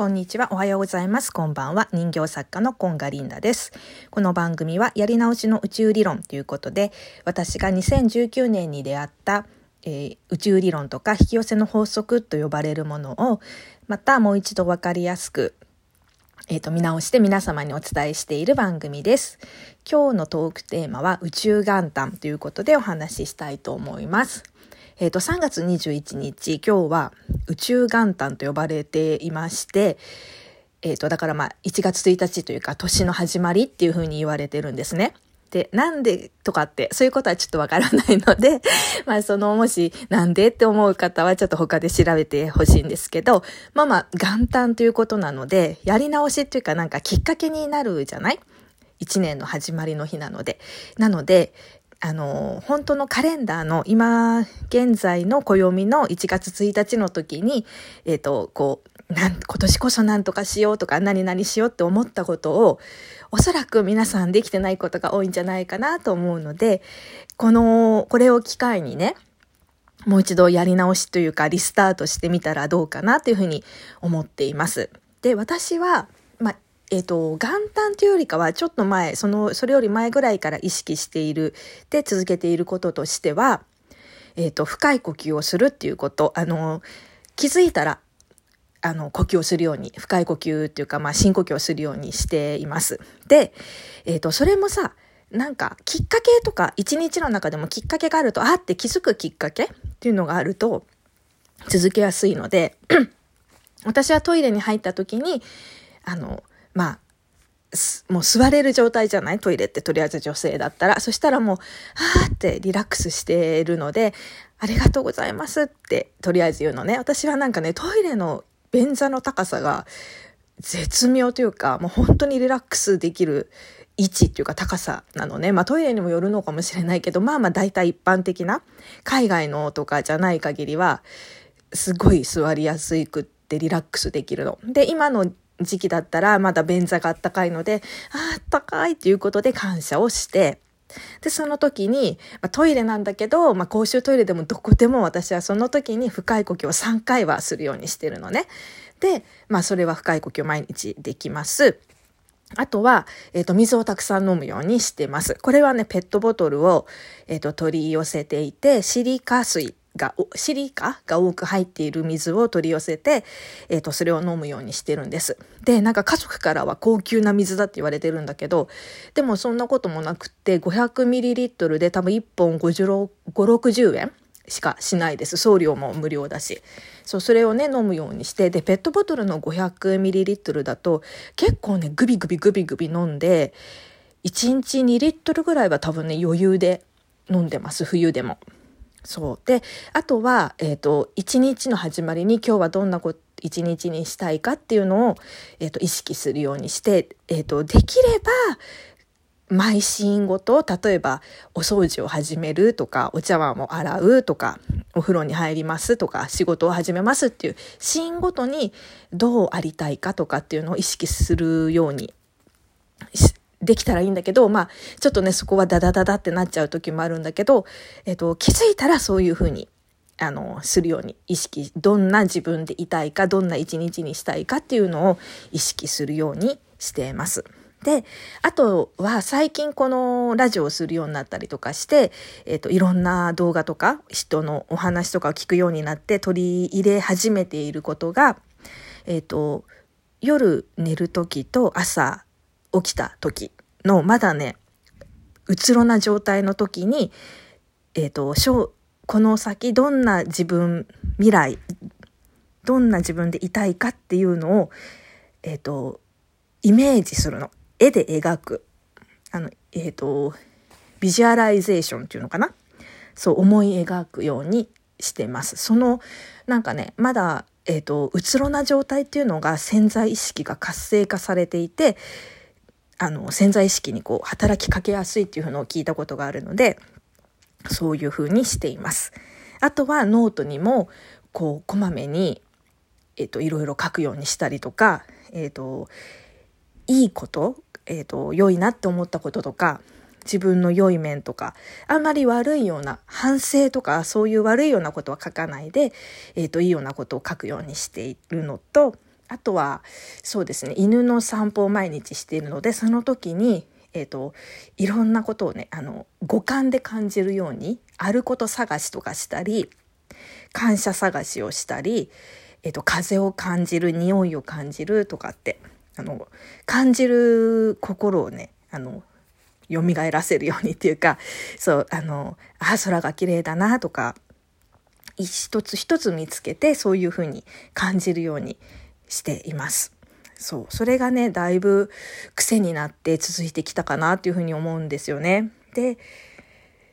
こんにちは。おはようございます。こんばんは。人形作家のコンガリンダです。この番組はやり直しの宇宙理論ということで、私が2019年に出会った、えー、宇宙理論とか引き寄せの法則と呼ばれるものを、またもう一度わかりやすく、えっ、ー、と、見直して皆様にお伝えしている番組です。今日のトークテーマは宇宙元旦ということでお話ししたいと思います。えっ、ー、と、3月21日、今日は宇宙元旦と呼ばれていまして、えっ、ー、と、だからまあ、1月1日というか、年の始まりっていうふうに言われてるんですね。で、なんでとかって、そういうことはちょっとわからないので、まあその、もし、なんでって思う方はちょっと他で調べてほしいんですけど、まあまあ、元旦ということなので、やり直しっていうかなんかきっかけになるじゃない？一年の始まりの日なので。なので、あの、本当のカレンダーの今現在の暦の1月1日の時に、えっ、ー、と、こう、なん、今年こそ何とかしようとか何々しようって思ったことを、おそらく皆さんできてないことが多いんじゃないかなと思うので、この、これを機会にね、もう一度やり直しというかリスタートしてみたらどうかなというふうに思っています。で、私は、えっ、ー、と、元旦というよりかは、ちょっと前、その、それより前ぐらいから意識している、で、続けていることとしては、えっ、ー、と、深い呼吸をするっていうこと、あの、気づいたら、あの、呼吸をするように、深い呼吸っていうか、まあ、深呼吸をするようにしています。で、えっ、ー、と、それもさ、なんか、きっかけとか、一日の中でもきっかけがあると、あって気づくきっかけっていうのがあると、続けやすいので、私はトイレに入った時に、あの、まあ、もう座れる状態じゃない？トイレってとりあえず女性だったら。そしたらもう、はーってリラックスしているので、ありがとうございますってとりあえず言うのね。私はなんかね、トイレの便座の高さが絶妙というか、もう本当にリラックスできる位置っていうか高さなのね。まあトイレにもよるのかもしれないけど、まあまあ大体一般的な海外のとかじゃない限りは、すごい座りやすくってリラックスできるの。で、今の時期だったらまだ便座があったかいので、あ、ったかいっていうことで感謝をして、で、その時に、まあ、トイレなんだけど、まあ、公衆トイレでもどこでも私はその時に深い呼吸を3回はするようにしてるのね。で、まあ、それは深い呼吸を毎日できます。あとは、えっ、ー、と、水をたくさん飲むようにしてます。これはね、ペットボトルを、えっ、ー、と、取り寄せていて、シリカ水が、シリカが多く入っている水を取り寄せて、えっ、ー、と、それを飲むようにしてるんです。で、なんか家族からは高級な水だって言われてるんだけど、でもそんなこともなくって、500ml で多分1本50、60円しかしないです。送料も無料だし。そう、それをね、飲むようにして、で、ペットボトルの 500ml だと、結構ね、グビグビグビグビ飲んで、1日2リットルぐらいは多分ね、余裕で飲んでます、冬でも。そう。で、あとは、え、ー、と、一日の始まりに今日はどんな、一日にしたいかっていうのを、え、ー、と、意識するようにして、え、ー、と、できれば、毎シーンごと、例えば、お掃除を始めるとか、お茶碗を洗うとか、お風呂に入りますとか、仕事を始めますっていう、シーンごとにどうありたいかとかっていうのを意識するようにできたらいいんだけど、まあ、ちょっとね、そこはダダダダってなっちゃう時もあるんだけど、えっ、と、気づいたらそういうふうに、あの、するように意識、どんな自分でいたいか、どんな一日にしたいかっていうのを意識するようにしています。で、あとは最近このラジオをするようになったりとかして、えっ、と、いろんな動画とか人のお話とかを聞くようになって取り入れ始めていることが、えっ、ー、と、夜寝る時と朝起きた時のまだねうつろな状態の時に、えっ、ー、とこの先どんな自分未来どんな自分でいたいかっていうのを、えっ、ー、とイメージするの。絵で描く。あのえっ、ー、と visualization っていうのかな？そう思い描くようにしてます。そのなんかねまだえっ、ー、とうつろな状態っていうのが潜在意識が活性化されていてあの潜在意識にこう働きかけやすいっていうのを聞いたことがあるのでそういうふうにしています。あとはノートにもこうこまめに、えーと、いろいろ書くようにしたりとか、えーと、いいこと,、えーと良いなって思ったこととか自分の良い面とかあんまり悪いような反省とかそういう悪いようなことは書かないで、えー、といいようなことを書くようにしているのとあとはそうですね犬の散歩を毎日しているのでその時にえーと、いろんなことをねあの五感で感じるようにあること探しとかしたり感謝探しをしたり、えーと、風を感じる匂いを感じるとかってあの感じる心をねあの蘇らせるようにっていうかそうあのあ空が綺麗だなとか一つ一つ見つけてそういうふうに感じるようにしています。そうそれがねだいぶ癖になって続いてきたかなっていうふうに思うんですよね。で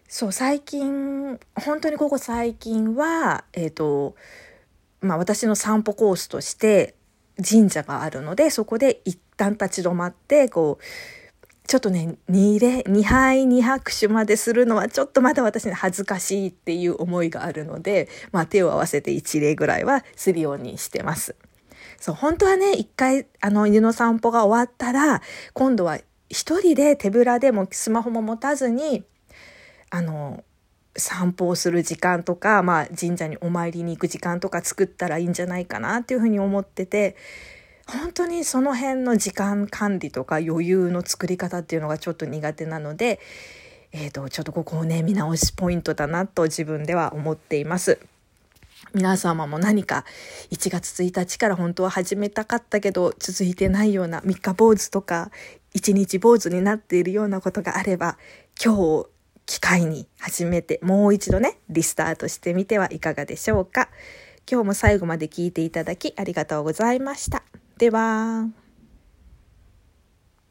そう最近本当にここ最近はえっ、ー、とまあ私の散歩コースとして神社があるのでそこで一旦立ち止まってこうちょっとね、2礼、2杯2拍手までするのはちょっとまだ私に恥ずかしいっていう思いがあるので、まあ手を合わせて1礼ぐらいはするようにしてます。そう、本当はね、一回、あの、犬の散歩が終わったら、今度は一人で手ぶらでもスマホも持たずに、あの、散歩をする時間とか、まあ神社にお参りに行く時間とか作ったらいいんじゃないかなっていうふうに思ってて、本当にその辺の時間管理とか余裕の作り方っていうのがちょっと苦手なので、えーと、ちょっとここをね見直しポイントだなと自分では思っています。皆様も何か1月1日から本当は始めたかったけど続いてないような3日坊主とか1日坊主になっているようなことがあれば今日を機会に始めてもう一度ねリスタートしてみてはいかがでしょうか今日も最後まで聞いていただきありがとうございました。では。